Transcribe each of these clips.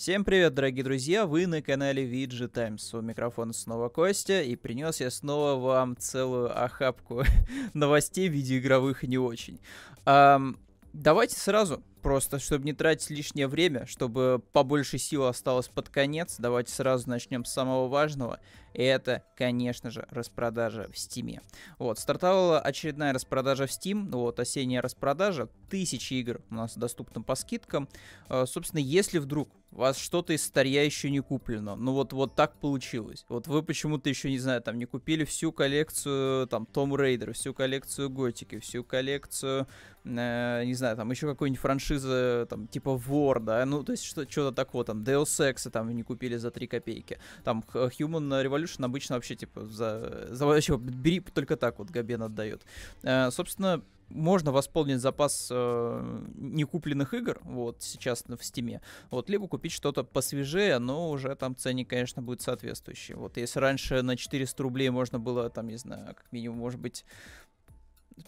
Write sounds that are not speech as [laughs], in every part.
Всем привет, дорогие друзья! Вы на канале VG Times. У микрофона снова Костя, и принес я снова вам целую охапку [laughs] новостей видеоигровых и не очень. Um, давайте сразу, просто чтобы не тратить лишнее время, чтобы побольше сил осталось под конец, давайте сразу начнем с самого важного. И это, конечно же, распродажа в Steam. Вот, стартовала очередная распродажа в Steam, вот, осенняя распродажа, тысячи игр у нас доступны по скидкам. Uh, собственно, если вдруг у вас что-то из старья еще не куплено. Ну вот, вот так получилось. Вот вы почему-то еще, не знаю, там не купили всю коллекцию, там, Том Рейдер, всю коллекцию Готики, всю коллекцию, э, не знаю, там еще какой-нибудь франшизы, там, типа War, да, ну, то есть что- что-то такое, там, Deus Ex там не купили за 3 копейки. Там Human Revolution обычно вообще, типа, за, за вообще, бери только так вот Габен отдает. Э, собственно, можно восполнить запас э, некупленных игр, вот, сейчас в стиме, вот, либо купить что-то посвежее, но уже там ценник, конечно, будет соответствующий. Вот, если раньше на 400 рублей можно было, там, не знаю, как минимум, может быть,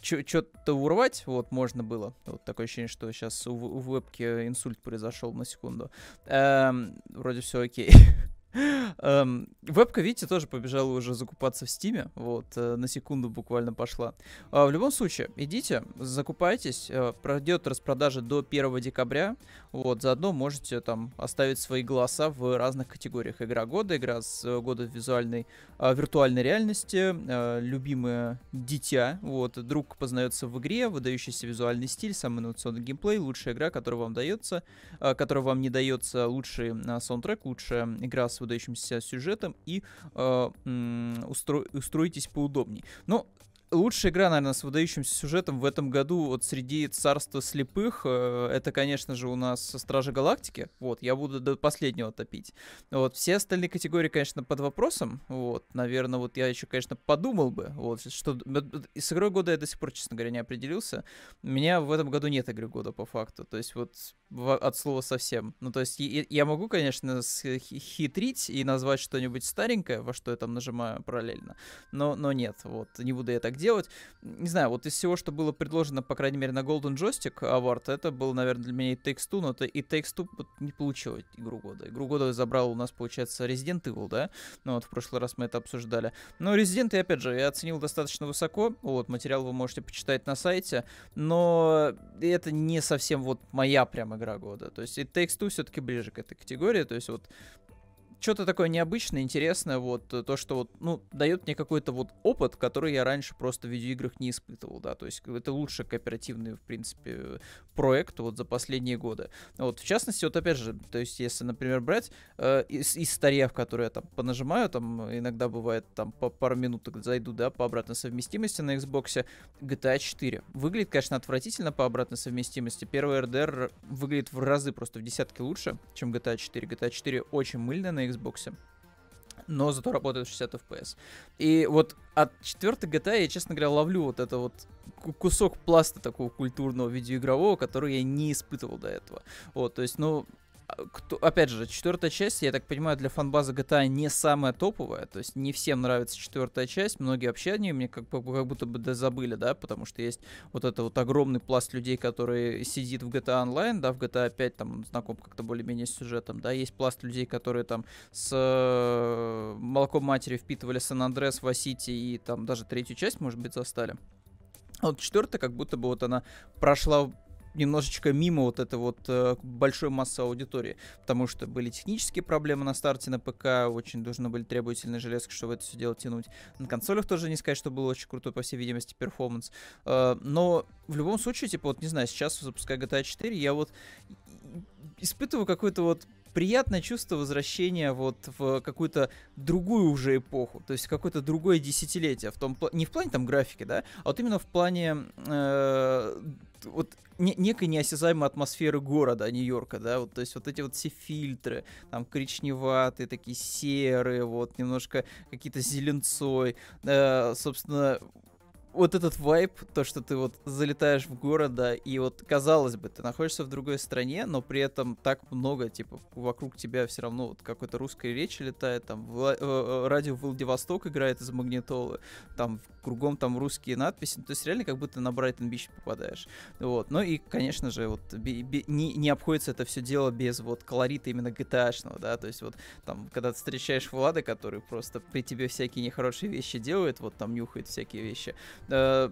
что-то урвать, вот, можно было. Вот такое ощущение, что сейчас у, у вебки инсульт произошел на секунду. Эм, вроде все окей. [laughs] Эм, вебка, видите, тоже побежала уже закупаться в Стиме. Вот, э, на секунду буквально пошла. А, в любом случае, идите, закупайтесь. Э, пройдет распродажа до 1 декабря. Вот, заодно можете там оставить свои голоса в разных категориях. Игра года, игра с э, года визуальной, э, виртуальной реальности, любимое дитя. Вот, друг познается в игре, выдающийся визуальный стиль, самый инновационный геймплей, лучшая игра, которая вам дается, которая вам не дается, лучший саундтрек, лучшая игра с выдающимся сюжетом и э, устро устроитесь поудобнее. Но лучшая игра, наверное, с выдающимся сюжетом в этом году вот среди царства слепых, э, это, конечно же, у нас Стражи Галактики. Вот, я буду до последнего топить. Вот, все остальные категории, конечно, под вопросом. Вот, наверное, вот я еще, конечно, подумал бы, вот, что с игрой года я до сих пор, честно говоря, не определился. У меня в этом году нет игры года по факту. То есть вот от слова совсем. Ну, то есть я, я могу, конечно, хитрить и назвать что-нибудь старенькое, во что я там нажимаю параллельно, но, но нет, вот, не буду я так делать. Не знаю, вот из всего, что было предложено, по крайней мере, на Golden Joystick Award, это был, наверное, для меня и Takes Two, но это и Takes Two вот, не получила игру года. Игру года забрал у нас, получается, Resident Evil, да? Ну, вот в прошлый раз мы это обсуждали. Но Resident, опять же, я оценил достаточно высоко, вот, материал вы можете почитать на сайте, но это не совсем вот моя прям игра года. То есть и Takes Two все-таки ближе к этой категории. То есть вот что-то такое необычное, интересное, вот, э, то, что вот, ну, дает мне какой-то вот опыт, который я раньше просто в видеоиграх не испытывал, да, то есть это лучший кооперативный, в принципе, проект вот за последние годы. Вот, в частности, вот опять же, то есть если, например, брать э, из, из старьев, которые я там понажимаю, там иногда бывает там по пару минут зайду, да, по обратной совместимости на Xbox, GTA 4. Выглядит, конечно, отвратительно по обратной совместимости. Первый RDR выглядит в разы просто в десятки лучше, чем GTA 4. GTA 4 очень мыльная на Xbox. Но зато работает 60 FPS. И вот от 4 GTA я, честно говоря, ловлю вот это вот кусок пласта такого культурного видеоигрового, который я не испытывал до этого. Вот, то есть, ну, кто, опять же, четвертая часть, я так понимаю, для фанбазы GTA не самая топовая, то есть не всем нравится четвертая часть, многие вообще о ней мне как, как будто бы забыли, да, потому что есть вот это вот огромный пласт людей, который сидит в GTA Online, да, в GTA 5 там знаком как-то более-менее с сюжетом, да, есть пласт людей, которые там с э, молоком матери впитывали Сан-Андрес, Васити и там даже третью часть, может быть, застали. А вот четвертая, как будто бы вот она прошла немножечко мимо вот этой вот э, большой массы аудитории, потому что были технические проблемы на старте на ПК, очень должны были требовательные железки, чтобы это все дело тянуть. На консолях тоже не сказать, что был очень крутой, по всей видимости, перформанс. Э, но в любом случае, типа, вот не знаю, сейчас запуская GTA 4, я вот испытываю какой-то вот приятное чувство возвращения вот в какую-то другую уже эпоху, то есть какое-то другое десятилетие, в том, не в плане там графики, да, а вот именно в плане э, вот не, некой неосязаемой атмосферы города Нью-Йорка, да, вот, то есть вот эти вот все фильтры, там коричневатые, такие серые, вот, немножко какие-то зеленцой, э, собственно, вот этот вайб, то, что ты вот залетаешь в город, да, и вот, казалось бы, ты находишься в другой стране, но при этом так много, типа, вокруг тебя все равно вот какой-то русской речи летает, там, в, э, радио Владивосток играет из магнитолы, там, кругом там русские надписи, то есть реально как будто на Брайтон Бич попадаешь, вот, ну и, конечно же, вот, би, би, не, не обходится это все дело без вот колорита именно GTA-шного, да, то есть вот, там, когда ты встречаешь Влада, который просто при тебе всякие нехорошие вещи делает, вот, там, нюхает всякие вещи, Э,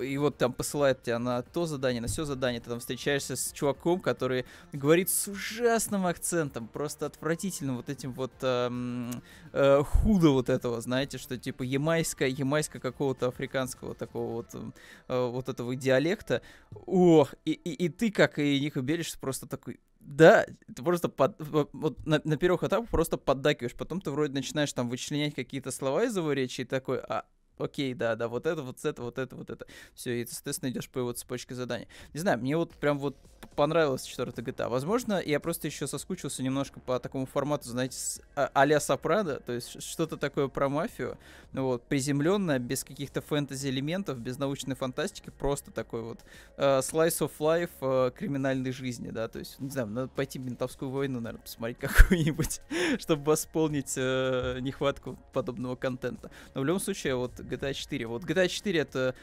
и вот там посылает тебя на то задание, на все задание, ты там встречаешься с чуваком, который говорит с ужасным акцентом, просто отвратительным вот этим вот э, э, худо вот этого, знаете, что типа ямайская, ямайская какого-то африканского такого вот, э, вот этого диалекта. Ох, и, и, и ты, как и Ника Белиш, просто такой, да, ты просто под, вот на, на первых этапах просто поддакиваешь, потом ты вроде начинаешь там вычленять какие-то слова из его речи и такой, а, окей, да, да, вот это, вот это, вот это, вот это. Все, и соответственно, идешь по его цепочке заданий. Не знаю, мне вот прям вот понравилась четвертая GTA. Возможно, я просто еще соскучился немножко по такому формату, знаете, а- а-ля Сопрано, то есть что-то такое про мафию, ну вот, приземленное, без каких-то фэнтези-элементов, без научной фантастики, просто такой вот uh, slice of life uh, криминальной жизни, да, то есть, не знаю, надо пойти в ментовскую войну, наверное, посмотреть [laughs] какую-нибудь, чтобы восполнить uh, нехватку подобного контента. Но в любом случае, вот GTA 4, вот GTA 4 это,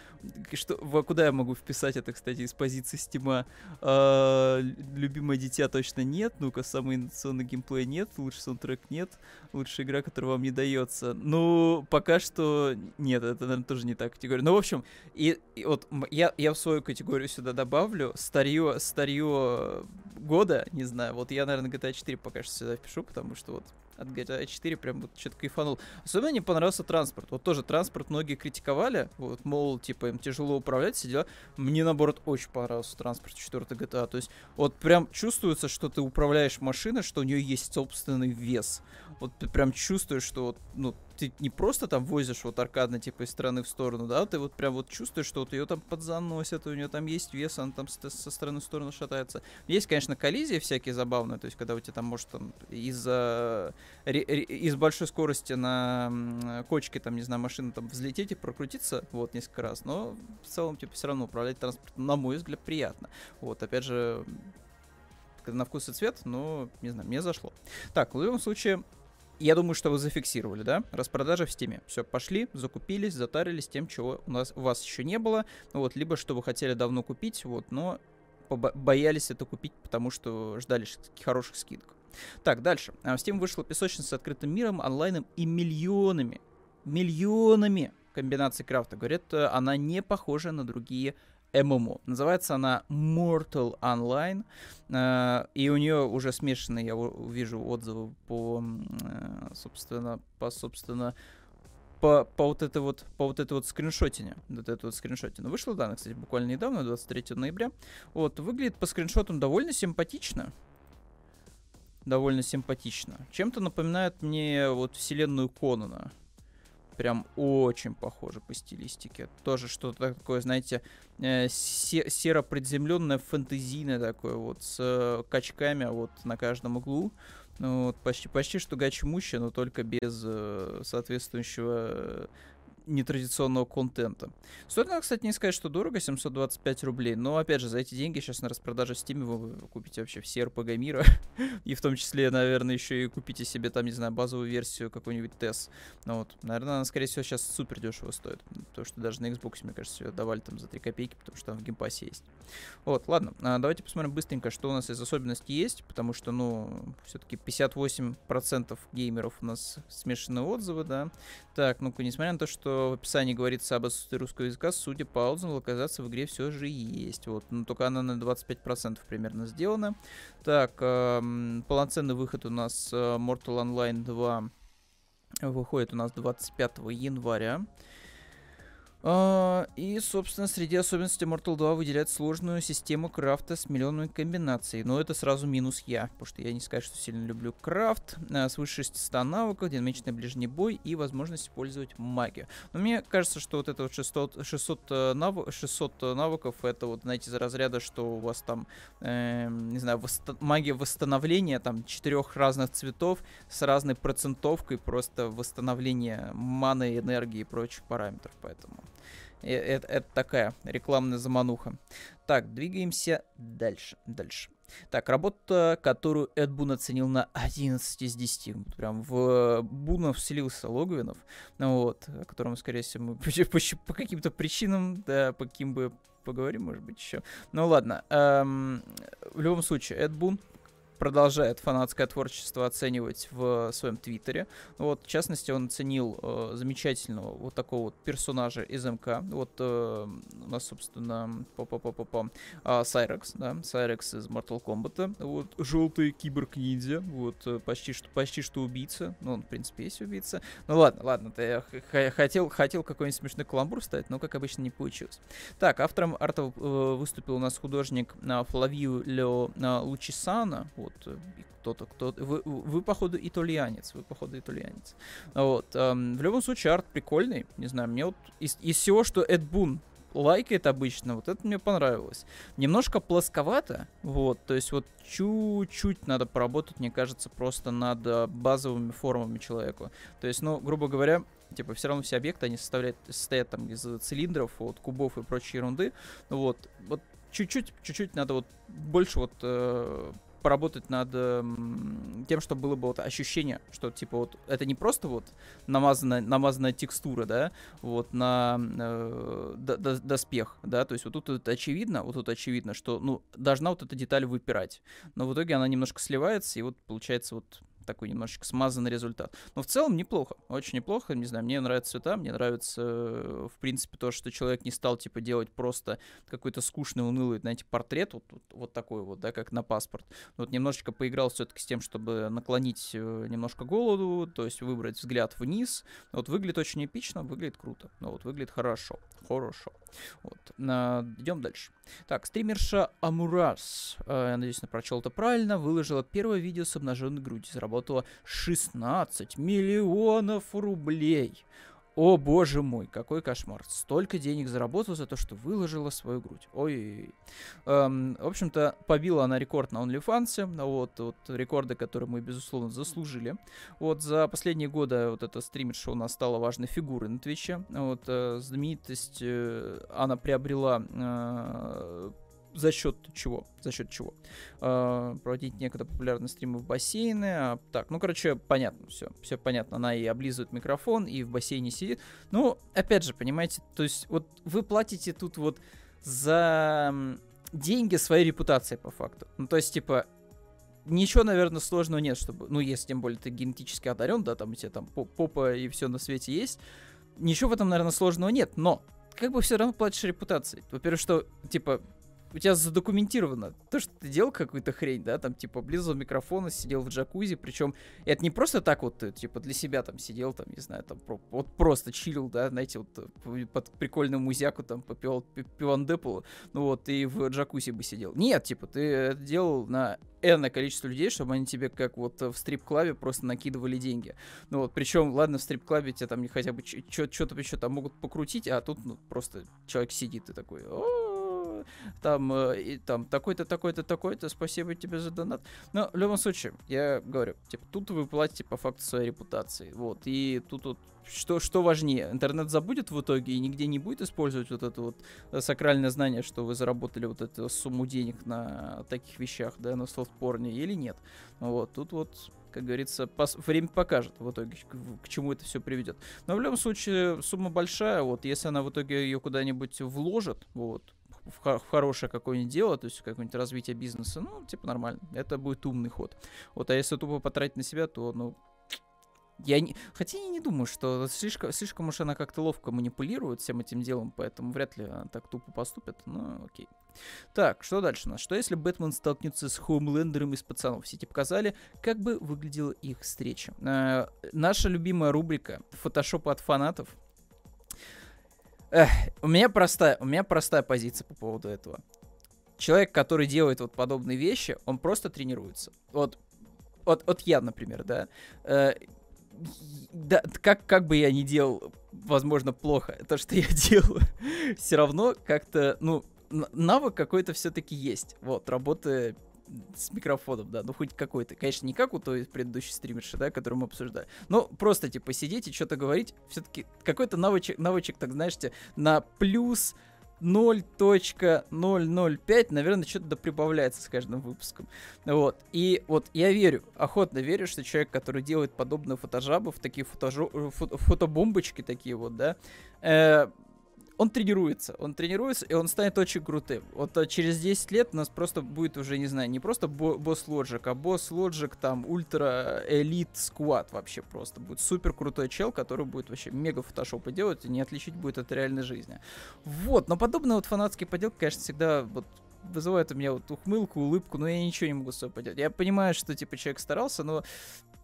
что, куда я могу вписать это, кстати, из позиции стима, а, любимое дитя точно нет. Ну-ка, самый инновационный геймплей нет. Лучший саундтрек нет. Лучшая игра, которая вам не дается. Ну, пока что нет, это, наверное, тоже не так категория. Ну, в общем, и, и вот я, я в свою категорию сюда добавлю старье, старье года, не знаю. Вот я, наверное, GTA 4 пока что сюда впишу, потому что вот от GTA 4 прям вот что-то кайфанул. Особенно мне понравился транспорт. Вот тоже транспорт многие критиковали, вот, мол, типа, им тяжело управлять, все дела. Мне, наоборот, очень понравился транспорт 4 GTA. То есть, вот прям чувствуется, что ты управляешь машиной, что у нее есть собственный вес. Вот ты прям чувствуешь, что вот, ну, ты не просто там возишь вот аркадно, типа, из стороны в сторону, да, ты вот прям вот чувствуешь, что вот ее там подзаносят, у нее там есть вес, она там со, стороны в сторону шатается. Есть, конечно, коллизии всякие забавные, то есть, когда у тебя там, может, там, из-за из большой скорости на кочке, там, не знаю, машина там взлететь и прокрутиться, вот, несколько раз, но в целом, типа, все равно управлять транспортом, на мой взгляд, приятно. Вот, опять же, на вкус и цвет, но, не знаю, мне зашло. Так, в любом случае, я думаю, что вы зафиксировали, да? Распродажа в стиме. Все, пошли, закупились, затарились тем, чего у, нас, у вас еще не было. Вот, либо что вы хотели давно купить, вот, но боялись это купить, потому что ждали хороших скидок. Так, дальше. А, в Steam вышла песочница с открытым миром, онлайном и миллионами, миллионами комбинаций крафта. Говорят, э, она не похожа на другие ММО. Называется она Mortal Online. Э, и у нее уже смешанные, я вижу отзывы по, э, собственно, по, собственно, по, по вот это вот, по вот это вот скриншотине, вот это вот скриншотине. Вышло, да, кстати, буквально недавно, 23 ноября. Вот, выглядит по скриншотам довольно симпатично. Довольно симпатично. Чем-то напоминает мне вот вселенную Конана прям очень похоже по стилистике. Тоже что-то такое, знаете, э, серо-приземленное, фэнтезийное такое, вот, с качками вот на каждом углу. Ну, вот, почти, почти что гачмуща, но только без э, соответствующего нетрадиционного контента. Стоит, надо, кстати, не сказать, что дорого, 725 рублей, но, опять же, за эти деньги сейчас на распродаже в Steam вы купите вообще все RPG мира, [laughs] и в том числе, наверное, еще и купите себе там, не знаю, базовую версию какой-нибудь TES. Ну вот, наверное, она, скорее всего, сейчас супер дешево стоит, потому что даже на Xbox, мне кажется, ее давали там за 3 копейки, потому что там в Game Pass е есть. Вот, ладно, а, давайте посмотрим быстренько, что у нас из особенностей есть, потому что, ну, все-таки 58% геймеров у нас смешанные отзывы, да. Так, ну-ка, несмотря на то, что в описании говорится об отсутствии русского языка, судя по отзывам, локализация в игре все же есть. Вот, но только она на 25% примерно сделана. Так, э, полноценный выход у нас э, Mortal Online 2 выходит у нас 25 января. Uh, и, собственно, среди особенностей Mortal 2 выделяет сложную систему крафта с миллионами комбинаций. Но это сразу минус я, потому что я не скажу, что сильно люблю крафт. Uh, свыше 600 навыков, динамичный ближний бой и возможность использовать магию. Но мне кажется, что вот это вот 600, 600, нав 600 навыков, это вот, знаете, из разряда, что у вас там, э, не знаю, восто магия восстановления, там, четырех разных цветов с разной процентовкой, просто восстановление маны, энергии и прочих параметров, поэтому... Это, это такая рекламная замануха. Так, двигаемся дальше. Дальше. Так, работа, которую Эд Бун оценил на 11 из 10. Прям в Буна вселился Логвинов, вот, о котором, скорее всего, мы [laughs] по, по, по каким-то причинам, да, по каким бы поговорим, может быть, еще. Ну ладно, эм, в любом случае, Эд Бун продолжает фанатское творчество оценивать в своем твиттере. Вот, в частности, он оценил э, замечательного вот такого вот персонажа из МК. Вот э, у нас, собственно, по по по по по а, Сайрекс, да, Сайрекс из Mortal Kombat. Вот, желтый киборг-ниндзя, вот, э, почти что, почти что убийца. Ну, он, в принципе, есть убийца. Ну, ладно, ладно, я хотел, хотел какой-нибудь смешной каламбур ставить, но, как обычно, не получилось. Так, автором арта э, выступил у нас художник э, Флавио Лео э, Лучисана, вот, вот э, кто-то, кто вы, вы, походу, итальянец, вы, походу, итальянец. Вот, эм, в любом случае, арт прикольный, не знаю, мне вот из, из всего, что Эд Бун лайкает обычно, вот это мне понравилось. Немножко плосковато, вот, то есть вот чуть-чуть надо поработать, мне кажется, просто над э, базовыми формами человеку. То есть, ну, грубо говоря, типа, все равно все объекты, они составляют, состоят там из цилиндров, вот, кубов и прочей ерунды, вот, вот чуть-чуть, чуть-чуть надо вот больше вот э, поработать над э, тем, чтобы было бы вот ощущение, что типа вот это не просто вот намазанная, намазанная текстура, да, вот на э, доспех, да, то есть вот тут это очевидно, вот тут очевидно, что ну должна вот эта деталь выпирать, но в итоге она немножко сливается и вот получается вот такой немножечко смазанный результат. Но в целом неплохо, очень неплохо, не знаю, мне нравятся цвета, мне нравится, э, в принципе, то, что человек не стал, типа, делать просто какой-то скучный, унылый, знаете, портрет, вот, вот, вот такой вот, да, как на паспорт. Вот немножечко поиграл все-таки с тем, чтобы наклонить э, немножко голову, то есть выбрать взгляд вниз. Вот выглядит очень эпично, выглядит круто, но вот выглядит хорошо, хорошо. Вот, идем дальше. Так, стримерша Амурас, э, я надеюсь, я прочел это правильно, выложила первое видео с обнаженной грудью, заработала заработала 16 миллионов рублей. О боже мой, какой кошмар. Столько денег заработала за то, что выложила свою грудь. Ой. Эм, в общем-то, побила она рекорд на OnlyFans. Вот, вот рекорды, которые мы, безусловно, заслужили. Вот за последние годы вот эта стримерша у нас стала важной фигурой на Твиче. Вот э, знаменитость э, она приобрела э, за счет чего? За счет чего? Э, проводить некогда популярные стримы в бассейны. А, так, ну, короче, понятно, все. Все понятно. Она и облизывает микрофон, и в бассейне сидит. Ну, опять же, понимаете, то есть вот вы платите тут вот за деньги своей репутации, по факту. Ну, то есть, типа, ничего, наверное, сложного нет, чтобы, ну, если тем более ты генетически одарен, да, там у тебя там попа и все на свете есть, ничего в этом, наверное, сложного нет, но как бы все равно платишь репутацией. Во-первых, что, типа, у тебя задокументировано то, что ты делал какую-то хрень, да, там, типа, близал микрофона, сидел в джакузи, причем это не просто так вот ты, типа, для себя там сидел, там, не знаю, там, про, вот просто чилил, да, знаете, вот э, под прикольную музяку там попил пивандепу, ну вот, и в джакузи бы сидел. Нет, типа, ты это делал на энное количество людей, чтобы они тебе как вот в стрип-клабе просто накидывали деньги. Ну вот, причем, ладно, в стрип-клабе тебе там не хотя бы что-то еще там могут покрутить, а тут ну, просто человек сидит и такой, о там, э, и, там такой-то, такой-то, такой-то, спасибо тебе за донат. Но в любом случае, я говорю, типа, тут вы платите по факту своей репутации, вот, и тут вот что, что важнее, интернет забудет в итоге и нигде не будет использовать вот это вот э, сакральное знание, что вы заработали вот эту сумму денег на таких вещах, да, на софтпорне или нет. Вот, тут вот как говорится, пос- время покажет в итоге, к, к чему это все приведет. Но в любом случае, сумма большая, вот, если она в итоге ее куда-нибудь вложит, вот, в, в хорошее какое-нибудь дело, то есть какое-нибудь развитие бизнеса, ну, типа нормально. Это будет умный ход. Вот, а если тупо потратить на себя, то, ну, я не... Хотя я не думаю, что слишком, слишком уж она как-то ловко манипулирует всем этим делом, поэтому вряд ли она так тупо поступит, но окей. Так, что дальше у нас? Что если Бэтмен столкнется с Хоумлендером из пацанов? Все показали, как бы выглядела их встреча. Э, наша любимая рубрика «Фотошоп от фанатов». Эх, у меня простая, у меня простая позиция по поводу этого. Человек, который делает вот подобные вещи, он просто тренируется. Вот, вот, вот я, например, да. Э, да, как, как бы я ни делал, возможно, плохо, то, что я [laughs] делаю, все равно как-то, ну, навык какой-то все-таки есть. Вот, работы с микрофоном, да, ну хоть какой-то. Конечно, не как у той предыдущей стримерши, да, которую мы обсуждали. Но просто, типа, сидеть и что-то говорить, все-таки какой-то навычек, навычек, так знаете, на плюс 0.005, наверное, что-то прибавляется с каждым выпуском. Вот. И вот я верю, охотно верю, что человек, который делает подобные фотожабы, такие фотожо... фото... фотобомбочки такие вот, да, э, он тренируется, он тренируется, и он станет очень крутым. Вот а, через 10 лет у нас просто будет уже, не знаю, не просто босс Logic, а босс Logic там ультра элит сквад вообще просто. Будет супер крутой чел, который будет вообще мега фотошопы делать, и не отличить будет от реальной жизни. Вот, но подобные вот фанатские поделки, конечно, всегда вот вызывает у меня вот ухмылку, улыбку, но я ничего не могу с собой поделать. Я понимаю, что, типа, человек старался, но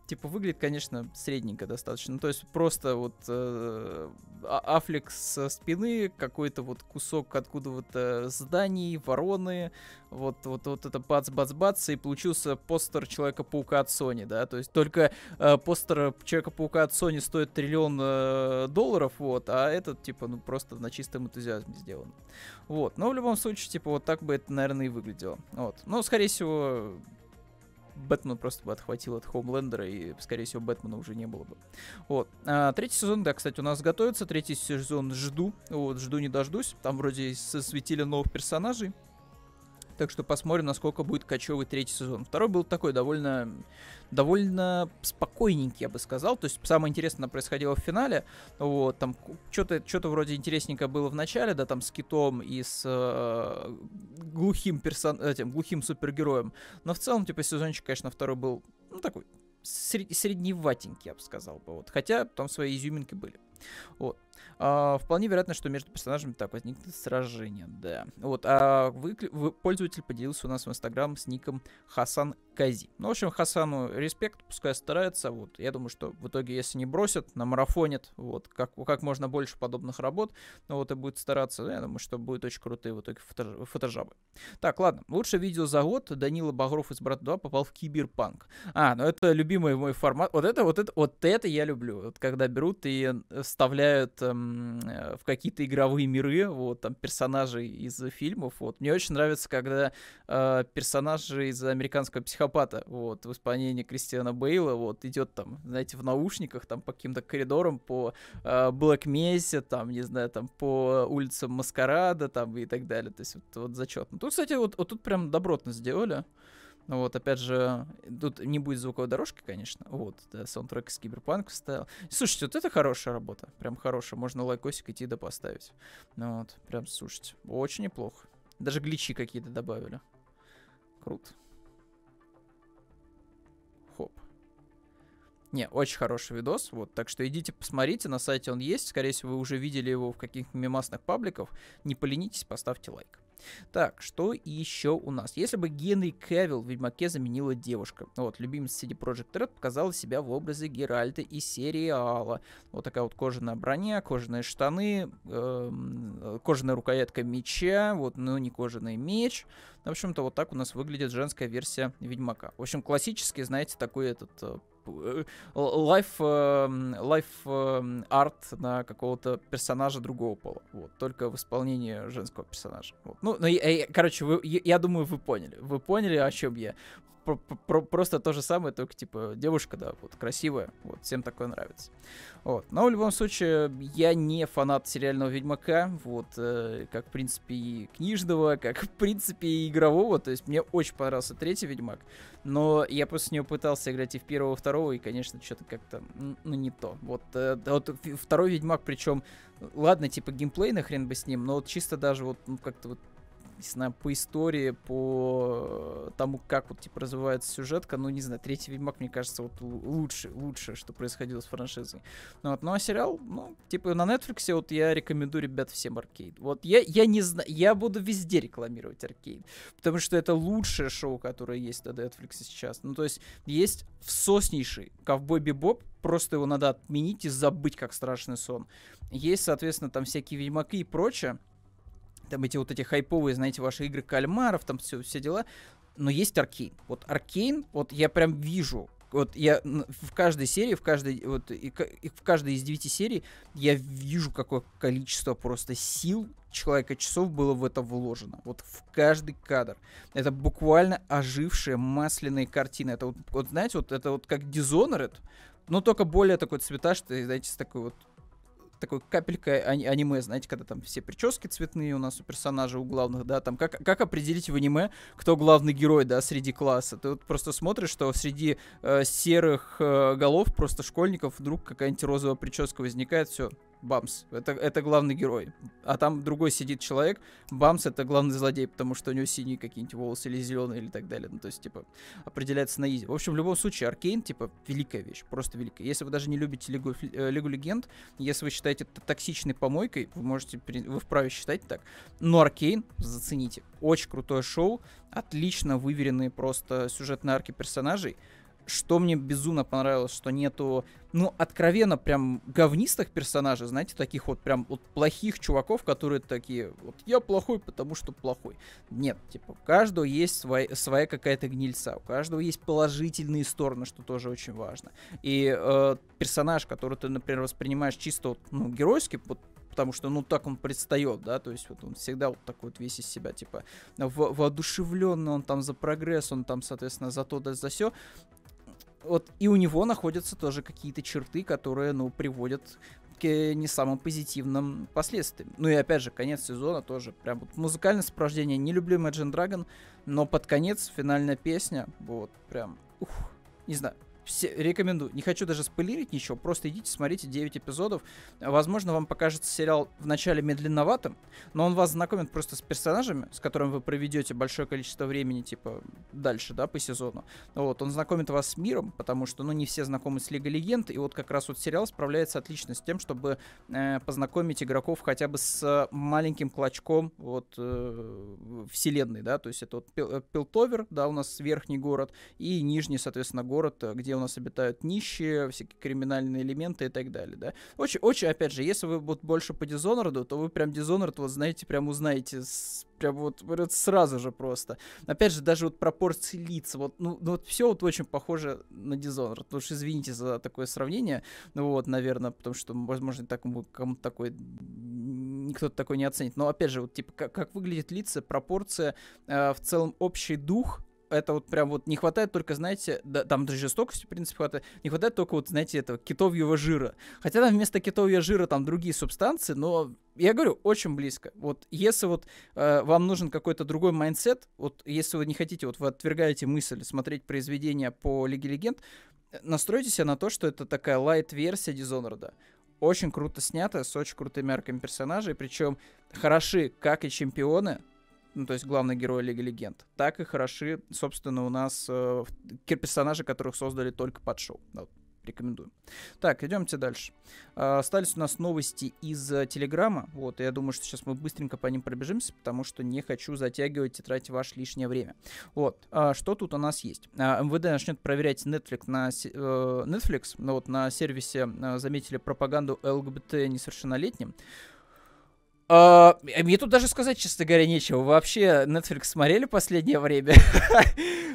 типа, выглядит, конечно, средненько достаточно. Ну, то есть просто вот э, а, Аффлек со спины, какой-то вот кусок откуда вот э, зданий, вороны, вот, вот, вот это бац-бац-бац, и получился постер Человека-паука от Sony, да, то есть только э, постер Человека-паука от Sony стоит триллион э, долларов, вот, а этот, типа, ну, просто на чистом энтузиазме сделан. Вот, но в любом случае, типа, вот так бы это, наверное, и выглядело. Вот, но, скорее всего, Бэтмена просто бы отхватил от Хоумлендера, и, скорее всего, Бэтмена уже не было бы. Вот. А, третий сезон, да, кстати, у нас готовится. Третий сезон жду. Вот, жду не дождусь. Там вроде сосветили новых персонажей. Так что посмотрим, насколько будет кочевый третий сезон. Второй был такой довольно, довольно спокойненький, я бы сказал. То есть самое интересное происходило в финале. Вот, там что-то что вроде интересненько было в начале, да, там с Китом и с э, глухим персон... этим, глухим супергероем. Но в целом, типа, сезончик, конечно, второй был, ну, такой сред... средневатенький, я бы сказал бы. Вот. Хотя там свои изюминки были. Вот. А, вполне вероятно, что между персонажами так возникнет сражение, да. Вот, а вы, вы, пользователь поделился у нас в Инстаграм с ником Хасан Кази. Ну, в общем, Хасану респект, пускай старается, вот. Я думаю, что в итоге, если не бросят, на марафонит, вот, как, как можно больше подобных работ, ну, вот и будет стараться, я думаю, что будет очень крутые в итоге фото, фотожабы. Так, ладно, лучшее видео за год Данила Багров из Брат 2 попал в Киберпанк. А, ну это любимый мой формат, вот это, вот это, вот это я люблю, вот когда берут и вставляют эм, в какие-то игровые миры, вот, там, персонажей из фильмов, вот. Мне очень нравится, когда э, персонажи из «Американского психопата», вот, в исполнении Кристиана Бейла, вот, идет там, знаете, в наушниках, там, по каким-то коридорам, по э, Блэк Мессе, там, не знаю, там, по улицам Маскарада, там, и так далее, то есть, вот, вот зачет. Ну, тут, кстати, вот, вот тут прям добротно сделали. Ну вот, опять же, тут не будет звуковой дорожки, конечно. Вот, да, саундтрек из Киберпанка вставил. Слушайте, вот это хорошая работа. Прям хорошая. Можно лайкосик идти да поставить. Ну вот, прям, слушайте, очень неплохо. Даже гличи какие-то добавили. Круто. Не, очень хороший видос, вот, так что идите посмотрите, на сайте он есть, скорее всего, вы уже видели его в каких-то мемасных пабликах, не поленитесь, поставьте лайк. Так, что еще у нас? Если бы Генри Кевилл в Ведьмаке заменила девушка. Вот, любимец CD Projekt Red показала себя в образе Геральта из сериала. Вот такая вот кожаная броня, кожаные штаны, э, кожаная рукоятка меча, вот, но не кожаный меч. В общем-то, вот так у нас выглядит женская версия Ведьмака. В общем, классический, знаете, такой этот э, лайф, лайф арт на какого-то персонажа другого пола. Вот, только в исполнении женского персонажа. Вот. Ну, ну, я, короче, вы, я, я думаю, вы поняли. Вы поняли, о чем я про, про, просто то же самое, только типа девушка, да, вот красивая, вот всем такое нравится. Вот. Но в любом случае, я не фанат сериального Ведьмака, вот, э, как в принципе и книжного, как в принципе и игрового, то есть мне очень понравился третий Ведьмак, но я после него пытался играть и в первого, и второго, и, конечно, что-то как-то, ну, не то. Вот, э, вот второй Ведьмак, причем, ладно, типа геймплей, на хрен бы с ним, но вот чисто даже вот, ну, как-то вот не знаю, по истории, по тому, как вот, типа, развивается сюжетка, ну, не знаю, третий Ведьмак, мне кажется, вот лучше, лучше, что происходило с франшизой. Ну, вот, ну, а сериал, ну, типа, на Netflix вот я рекомендую, ребят, всем Аркейд. Вот я, я не знаю, я буду везде рекламировать Аркейд, потому что это лучшее шоу, которое есть на Netflix сейчас. Ну, то есть, есть всоснейший Ковбой Бибоп, просто его надо отменить и забыть, как страшный сон. Есть, соответственно, там всякие Ведьмаки и прочее, там эти вот эти хайповые, знаете, ваши игры кальмаров, там все, все дела. Но есть Аркейн. Вот Аркейн, вот я прям вижу вот я в каждой серии, в каждой, вот, и, и в каждой из девяти серий я вижу, какое количество просто сил человека часов было в это вложено. Вот в каждый кадр. Это буквально ожившая масляная картина. Это вот, вот знаете, вот это вот как Dishonored, но только более такой цветастый, знаете, с такой вот такой капелька аниме, знаете, когда там все прически цветные у нас у персонажей, у главных, да, там как, как определить в аниме, кто главный герой, да, среди класса. Ты вот просто смотришь, что среди э, серых э, голов просто школьников вдруг какая-нибудь розовая прическа возникает, все, Бамс. Это, это главный герой. А там другой сидит человек. Бамс это главный злодей, потому что у него синие какие-нибудь волосы или зеленые или так далее. Ну, то есть, типа, определяется на изи. В общем, в любом случае, Аркейн, типа, великая вещь. Просто великая. Если вы даже не любите Лигу, э, Лигу Легенд, если вы считаете это токсичной помойкой, вы можете, вы вправе считать так. Но Аркейн, зацените. Очень крутое шоу. Отлично выверенные просто сюжетные арки персонажей что мне безумно понравилось, что нету, ну, откровенно прям говнистых персонажей, знаете, таких вот прям вот плохих чуваков, которые такие, вот я плохой, потому что плохой. Нет, типа, у каждого есть свой, своя какая-то гнильца, у каждого есть положительные стороны, что тоже очень важно. И э, персонаж, который ты, например, воспринимаешь чисто вот, ну, геройски, вот потому что, ну, так он предстает, да, то есть вот он всегда вот такой вот весь из себя, типа, во воодушевленный, он там за прогресс, он там, соответственно, за то да за все, вот и у него находятся тоже какие-то черты, которые, ну, приводят к не самым позитивным последствиям. Ну и опять же, конец сезона тоже прям вот музыкальное сопровождение. Не люблю Imagine Dragon, но под конец финальная песня, вот прям, ух, не знаю, все, рекомендую. Не хочу даже спойлерить ничего, просто идите, смотрите 9 эпизодов. Возможно, вам покажется сериал вначале медленноватым, но он вас знакомит просто с персонажами, с которыми вы проведете большое количество времени, типа, дальше, да, по сезону. Вот, он знакомит вас с миром, потому что, ну, не все знакомы с Лигой Легенд, и вот как раз вот сериал справляется отлично с тем, чтобы э, познакомить игроков хотя бы с маленьким клочком вот э, вселенной, да, то есть это вот Пилтовер, да, у нас верхний город, и нижний, соответственно, город, где у нас обитают нищие, всякие криминальные элементы и так далее, да. Очень, очень, опять же, если вы вот больше по Dishonored, то вы прям Dishonored, вот знаете, прям узнаете с, прям вот, вот сразу же просто. Опять же, даже вот пропорции лиц, вот, ну, ну вот все вот очень похоже на Dishonored, потому что извините за такое сравнение, ну вот, наверное, потому что, возможно, так, кому-то такой никто такой не оценит. Но опять же, вот типа как, как выглядит лица, пропорция, э, в целом общий дух это вот прям вот не хватает только, знаете, да, там даже жестокости, в принципе, хватает, не хватает только вот, знаете, этого китовьего жира. Хотя там вместо китовьего жира там другие субстанции, но я говорю, очень близко. Вот если вот э, вам нужен какой-то другой mindset, вот если вы не хотите, вот вы отвергаете мысль смотреть произведения по Лиге Легенд, настройте себя на то, что это такая лайт-версия Dishonored. Очень круто снято, с очень крутыми арками персонажей, причем хороши как и чемпионы, ну, то есть главный герой Лиги Легенд, так и хороши, собственно, у нас э, персонажи, которых создали только под шоу. Вот, рекомендую. Так, идемте дальше. Э, остались у нас новости из э, Телеграма. Вот, я думаю, что сейчас мы быстренько по ним пробежимся, потому что не хочу затягивать и тратить ваше лишнее время. Вот, э, что тут у нас есть? Э, МВД начнет проверять Netflix на, э, Netflix, ну, вот на сервисе э, заметили пропаганду ЛГБТ несовершеннолетним. Uh, мне тут даже сказать, честно говоря, нечего. Вы вообще Netflix смотрели последнее время?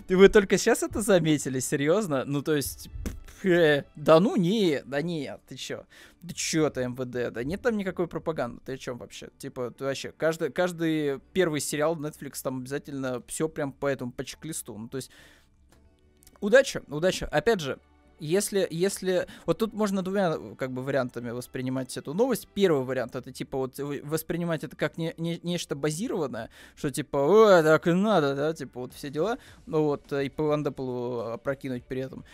И [laughs] вы только сейчас это заметили, серьезно? Ну, то есть... [laughs] Э, да ну не, да нет, ты чё? Да чё ты МВД? Да нет там никакой пропаганды, ты о чем вообще? Типа, ты вообще, каждый, каждый первый сериал Netflix там обязательно все прям по этому, по чек-листу. Ну, то есть, удача, удача. Опять же, если, если... Вот тут можно двумя как бы вариантами воспринимать эту новость. Первый вариант это типа вот воспринимать это как не, не, нечто базированное, что типа, о, так и надо, да, типа вот все дела, ну вот, и по Вандаполу опрокинуть при этом.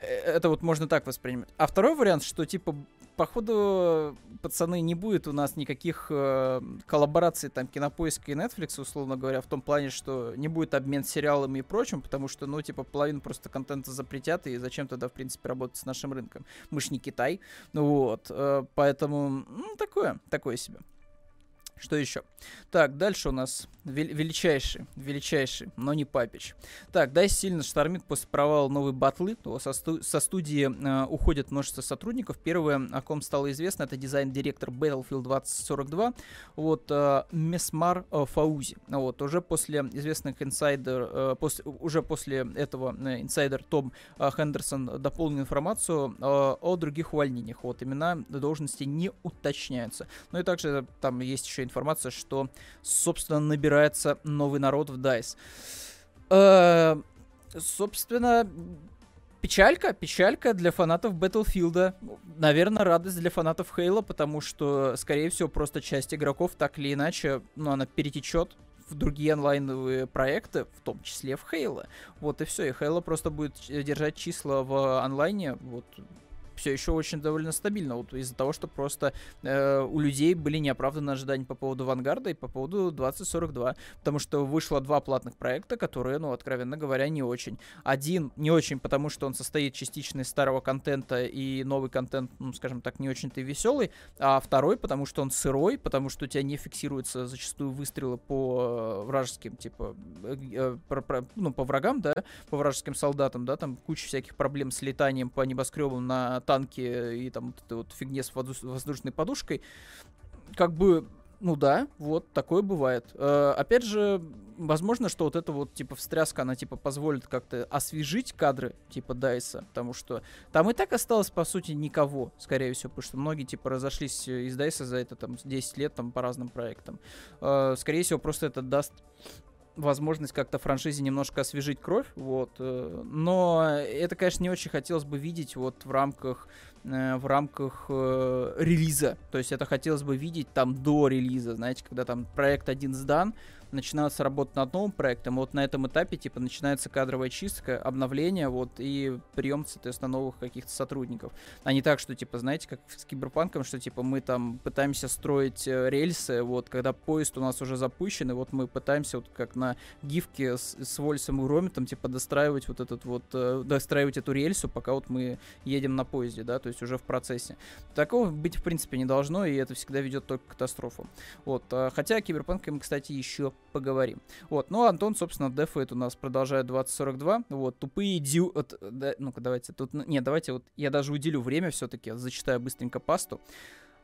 Э, это вот можно так воспринимать. А второй вариант, что типа походу, пацаны, не будет у нас никаких э, коллабораций там Кинопоиска и Netflix, условно говоря, в том плане, что не будет обмен сериалами и прочим, потому что, ну, типа, половину просто контента запретят, и зачем тогда, в принципе, работать с нашим рынком? Мы ж не Китай, ну вот, э, поэтому, ну, такое, такое себе. Что еще? Так, дальше у нас величайший, величайший, но не папич. Так, DICE сильно штормит после провала новой батлы. Со, сту- со студии э, уходит множество сотрудников. Первое, о ком стало известно, это дизайн-директор Battlefield 2042, вот, э, Месмар э, Фаузи. Вот, уже после известных инсайдер, э, после, уже после этого э, инсайдер Том э, Хендерсон дополнил информацию э, о других увольнениях. Вот, имена должности не уточняются. Ну и также там есть еще информация, что, собственно, набирается новый народ в DICE. Э, собственно, печалька, печалька для фанатов Battlefield. Наверное, радость для фанатов Хейла, потому что, скорее всего, просто часть игроков так или иначе, ну, она перетечет в другие онлайновые проекты, в том числе в Хейла. Вот и все. И Хейла просто будет держать числа в онлайне. Вот все еще очень довольно стабильно, вот из-за того, что просто э, у людей были неоправданные ожидания по поводу Вангарда и по поводу 2042, потому что вышло два платных проекта, которые, ну, откровенно говоря, не очень. Один не очень, потому что он состоит частично из старого контента, и новый контент, ну, скажем так, не очень-то веселый, а второй, потому что он сырой, потому что у тебя не фиксируются зачастую выстрелы по э, вражеским, типа, э, э, про, про, ну, по врагам, да, по вражеским солдатам, да, там куча всяких проблем с летанием по небоскребам на танки и там вот этой вот фигне с воздушной подушкой. Как бы, ну да, вот такое бывает. Э, опять же, возможно, что вот эта вот типа встряска, она типа позволит как-то освежить кадры типа Дайса, потому что там и так осталось по сути никого, скорее всего, потому что многие типа разошлись из Дайса за это там 10 лет там по разным проектам. Э, скорее всего, просто это даст возможность как-то франшизе немножко освежить кровь, вот. Э, но это, конечно, не очень хотелось бы видеть вот в рамках э, в рамках э, релиза. То есть это хотелось бы видеть там до релиза, знаете, когда там проект один сдан, начинается работа над новым проектом, вот на этом этапе, типа, начинается кадровая чистка, обновление, вот, и прием, соответственно, новых каких-то сотрудников. А не так, что, типа, знаете, как с Киберпанком, что, типа, мы там пытаемся строить э, рельсы, вот, когда поезд у нас уже запущен, и вот мы пытаемся, вот, как на гифке с, с Вольсом и Ромитом, типа, достраивать вот этот вот, э, достраивать эту рельсу, пока вот мы едем на поезде, да, то есть уже в процессе. Такого быть, в принципе, не должно, и это всегда ведет только к катастрофам. Вот, а, хотя Киберпанк мы, кстати, еще поговорим. Вот, ну, Антон, собственно, дефает у нас продолжает 2042. Вот, тупые. Вот, да, ну-ка, давайте тут... Не, давайте вот я даже уделю время все-таки, зачитаю быстренько пасту.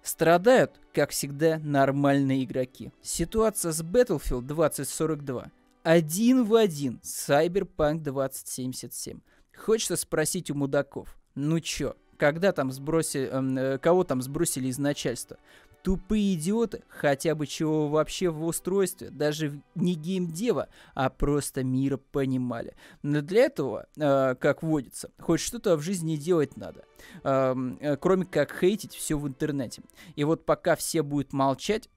Страдают, как всегда, нормальные игроки. Ситуация с Battlefield 2042. Один в один Cyberpunk 2077. Хочется спросить у мудаков. Ну чё, когда там сбросили, эм, э, кого там сбросили из начальства? Тупые идиоты, хотя бы чего вообще в устройстве, даже не геймдева, а просто мира понимали. Но для этого, э, как водится, хоть что-то в жизни делать надо, э, кроме как хейтить все в интернете. И вот пока все будут молчать,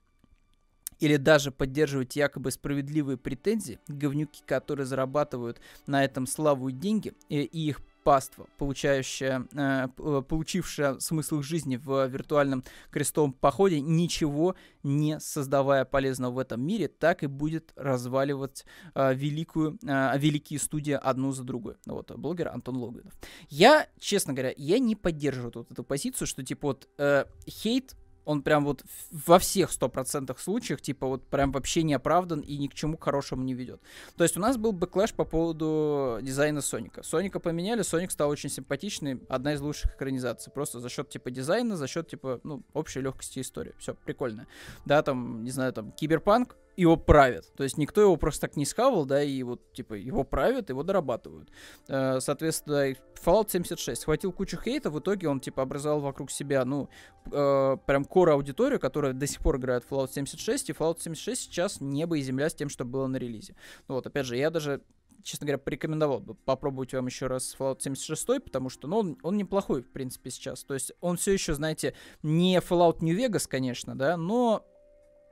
или даже поддерживать якобы справедливые претензии, говнюки, которые зарабатывают на этом славу и деньги, и, и их паства, получающая, э, э, получившая смысл жизни в виртуальном крестовом походе, ничего не создавая полезного в этом мире, так и будет разваливать э, великую, великие студии одну за другой. Вот, блогер Антон Логвинов. Я, честно говоря, я не поддерживаю вот эту позицию, что типа вот э, хейт он прям вот во всех 100% случаях, типа, вот прям вообще не оправдан и ни к чему хорошему не ведет. То есть у нас был backlash по поводу дизайна Соника. Соника поменяли, Соник стал очень симпатичный, одна из лучших экранизаций. Просто за счет, типа, дизайна, за счет, типа, ну, общей легкости истории. Все, прикольно. Да, там, не знаю, там, Киберпанк, его правят. То есть никто его просто так не схавал, да, и вот, типа, его правят, его дорабатывают. Э, соответственно, Fallout 76 схватил кучу хейта, в итоге он, типа, образовал вокруг себя, ну, э, прям кора аудиторию, которая до сих пор играет в Fallout 76, и Fallout 76 сейчас небо и земля с тем, что было на релизе. Ну, вот, опять же, я даже честно говоря, порекомендовал бы попробовать вам еще раз Fallout 76, потому что, ну, он, он неплохой, в принципе, сейчас. То есть он все еще, знаете, не Fallout New Vegas, конечно, да, но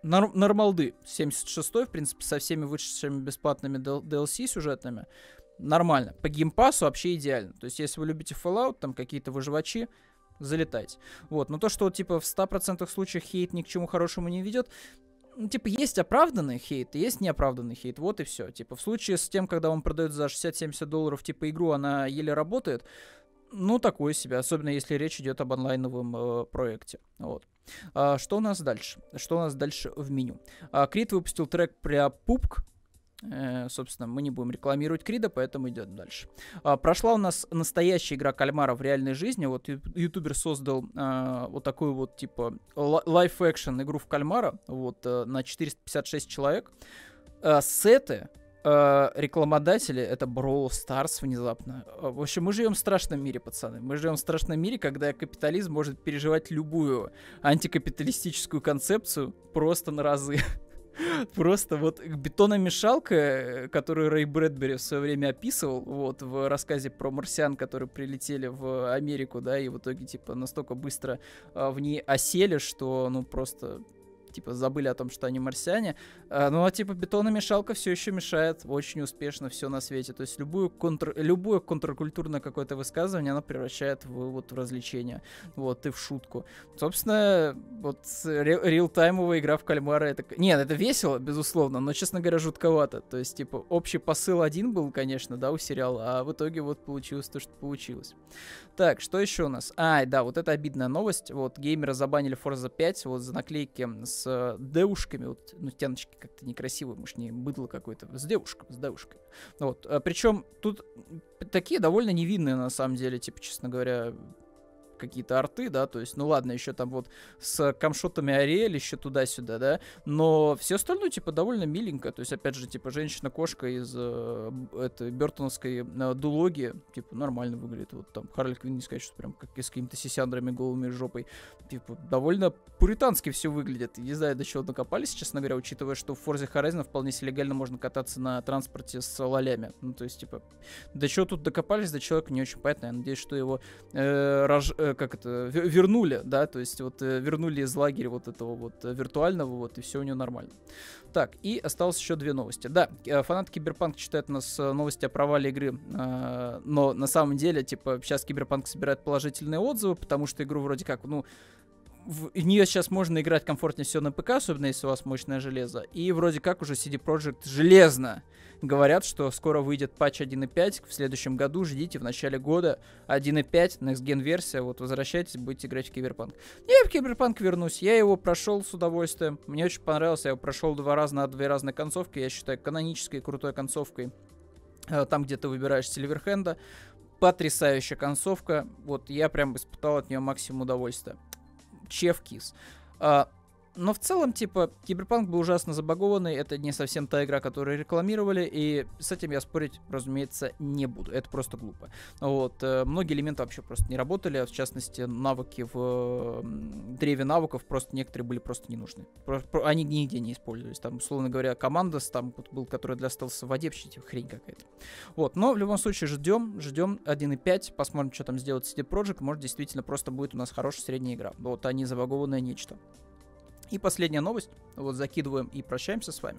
нормалды. 76 в принципе, со всеми вышедшими бесплатными DLC сюжетными. Нормально. По геймпасу вообще идеально. То есть, если вы любите Fallout, там какие-то выживачи, залетайте. Вот. Но то, что, типа, в 100% случаях хейт ни к чему хорошему не ведет, ну, типа, есть оправданный хейт, есть неоправданный хейт, вот и все. Типа, в случае с тем, когда он продает за 60-70 долларов, типа, игру, она еле работает, ну, такое себе, особенно если речь идет об онлайновом э, проекте. Вот. А, что у нас дальше? Что у нас дальше в меню? А, Крид выпустил трек про пупк, Э, собственно, мы не будем рекламировать Крида, поэтому идем дальше. А, прошла у нас настоящая игра кальмара в реальной жизни. Вот ютубер создал а, вот такую вот типа лайф-экшен игру в кальмара вот а, на 456 человек. Сеты Uh, рекламодатели это Brawl Stars внезапно. Uh, в общем, мы живем в страшном мире, пацаны. Мы живем в страшном мире, когда капитализм может переживать любую антикапиталистическую концепцию просто на разы. [laughs] Просто вот бетономешалка, э, которую Рэй Брэдбери в свое время описывал, вот, в рассказе про марсиан, которые прилетели в Америку, да, и в итоге, типа, настолько быстро а, в ней осели, что, ну, просто типа, забыли о том, что они марсиане. А, ну, а, типа, бетономешалка все еще мешает очень успешно все на свете. То есть любую контр... любое контркультурное какое-то высказывание она превращает в, вот, в развлечение. Вот, и в шутку. Собственно, вот реалтаймовая игра в кальмара это... Нет, это весело, безусловно, но, честно говоря, жутковато. То есть, типа, общий посыл один был, конечно, да, у сериала, а в итоге вот получилось то, что получилось. Так, что еще у нас? А, да, вот это обидная новость. Вот, геймеры забанили Forza 5 вот за наклейки с с девушками, вот, ну, тяночки как-то некрасивые, может, не быдло какое-то, с девушками, с девушками. Вот, а, причем тут такие довольно невинные, на самом деле, типа, честно говоря, какие-то арты, да, то есть, ну ладно, еще там вот с камшотами Ариэль еще туда-сюда, да, но все остальное, типа, довольно миленько, то есть, опять же, типа, женщина-кошка из э, этой бертоновской э, дулоги, типа, нормально выглядит, вот там Харли Квинн, не сказать, что прям как с какими-то сисяндрами голыми жопой, типа, довольно пуритански все выглядит, не знаю, до чего докопались, честно говоря, учитывая, что в Forza Horizon вполне себе легально можно кататься на транспорте с лолями, ну, то есть, типа, до чего тут докопались, до человека не очень понятно, я надеюсь, что его э, рож... Э, как это, вернули, да, то есть вот э, вернули из лагеря вот этого вот э, виртуального, вот, и все у него нормально. Так, и осталось еще две новости. Да, фанат Киберпанк читает у нас новости о провале игры, но на самом деле, типа, сейчас Киберпанк собирает положительные отзывы, потому что игру вроде как, ну, в нее сейчас можно играть комфортнее всего на ПК, особенно если у вас мощное железо. И вроде как уже CD Projekt железно говорят, что скоро выйдет патч 1.5 в следующем году. Ждите в начале года 1.5, Next Gen версия. Вот возвращайтесь, будете играть в Киберпанк. Я в Киберпанк вернусь. Я его прошел с удовольствием. Мне очень понравился. Я его прошел два раза на две разные концовки. Я считаю канонической крутой концовкой. Э, там, где ты выбираешь Сильверхенда. Потрясающая концовка. Вот я прям испытал от нее максимум удовольствия. Kiss. А, но в целом, типа, Киберпанк был ужасно забагованный, это не совсем та игра, которую рекламировали, и с этим я спорить, разумеется, не буду, это просто глупо. Вот, э, многие элементы вообще просто не работали, в частности, навыки в древе навыков просто некоторые были просто не нужны. они нигде не использовались, там, условно говоря, команда там был, который для стелса в воде, вообще типа, хрень какая-то. Вот, но в любом случае ждем, ждем 1.5, посмотрим, что там сделает CD Projekt, может, действительно просто будет у нас хорошая средняя игра. Вот, а не забагованное нечто. И последняя новость. Вот закидываем и прощаемся с вами.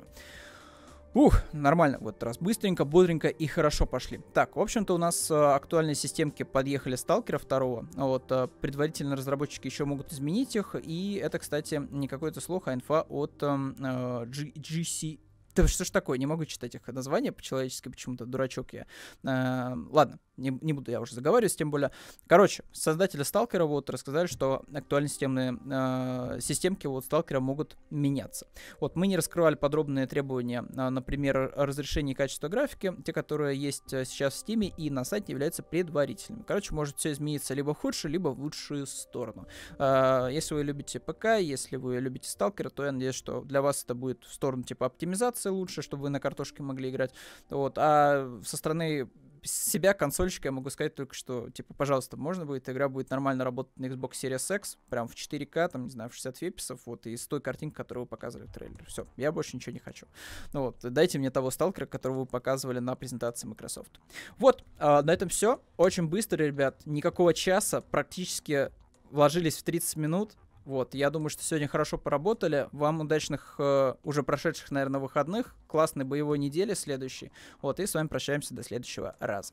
Ух, нормально, вот раз быстренько, бодренько и хорошо пошли. Так, в общем-то у нас э, актуальные системки подъехали Сталкера второго. Вот, э, предварительно разработчики еще могут изменить их. И это, кстати, не какой-то слух, а инфа от эм, э, G GC да что ж такое, не могу читать их названия по-человечески, почему-то дурачок я. Э, ладно, не, не буду я уже заговаривать, тем более. Короче, создатели Сталкера вот рассказали, что актуальные системные э, системки вот Сталкера могут меняться. Вот мы не раскрывали подробные требования, э, например, разрешение и качество графики, те, которые есть э, сейчас в Steam и на сайте являются предварительными. Короче, может все измениться либо в худшую, либо в лучшую сторону. Э, если вы любите ПК, если вы любите Сталкера, то я надеюсь, что для вас это будет в сторону типа оптимизации лучше, чтобы вы на картошке могли играть. Вот. А со стороны себя, консольщика, я могу сказать только, что, типа, пожалуйста, можно будет, игра будет нормально работать на Xbox Series X, прям в 4К, там, не знаю, в 60 феписов, вот, и с той картинкой, которую вы показывали в трейлере. Все, я больше ничего не хочу. Ну вот, дайте мне того сталкера, которого вы показывали на презентации Microsoft. Вот, а, на этом все. Очень быстро, ребят, никакого часа, практически вложились в 30 минут. Вот, я думаю, что сегодня хорошо поработали. Вам удачных, э, уже прошедших, наверное, выходных. Классной боевой недели следующей. Вот, и с вами прощаемся до следующего раза.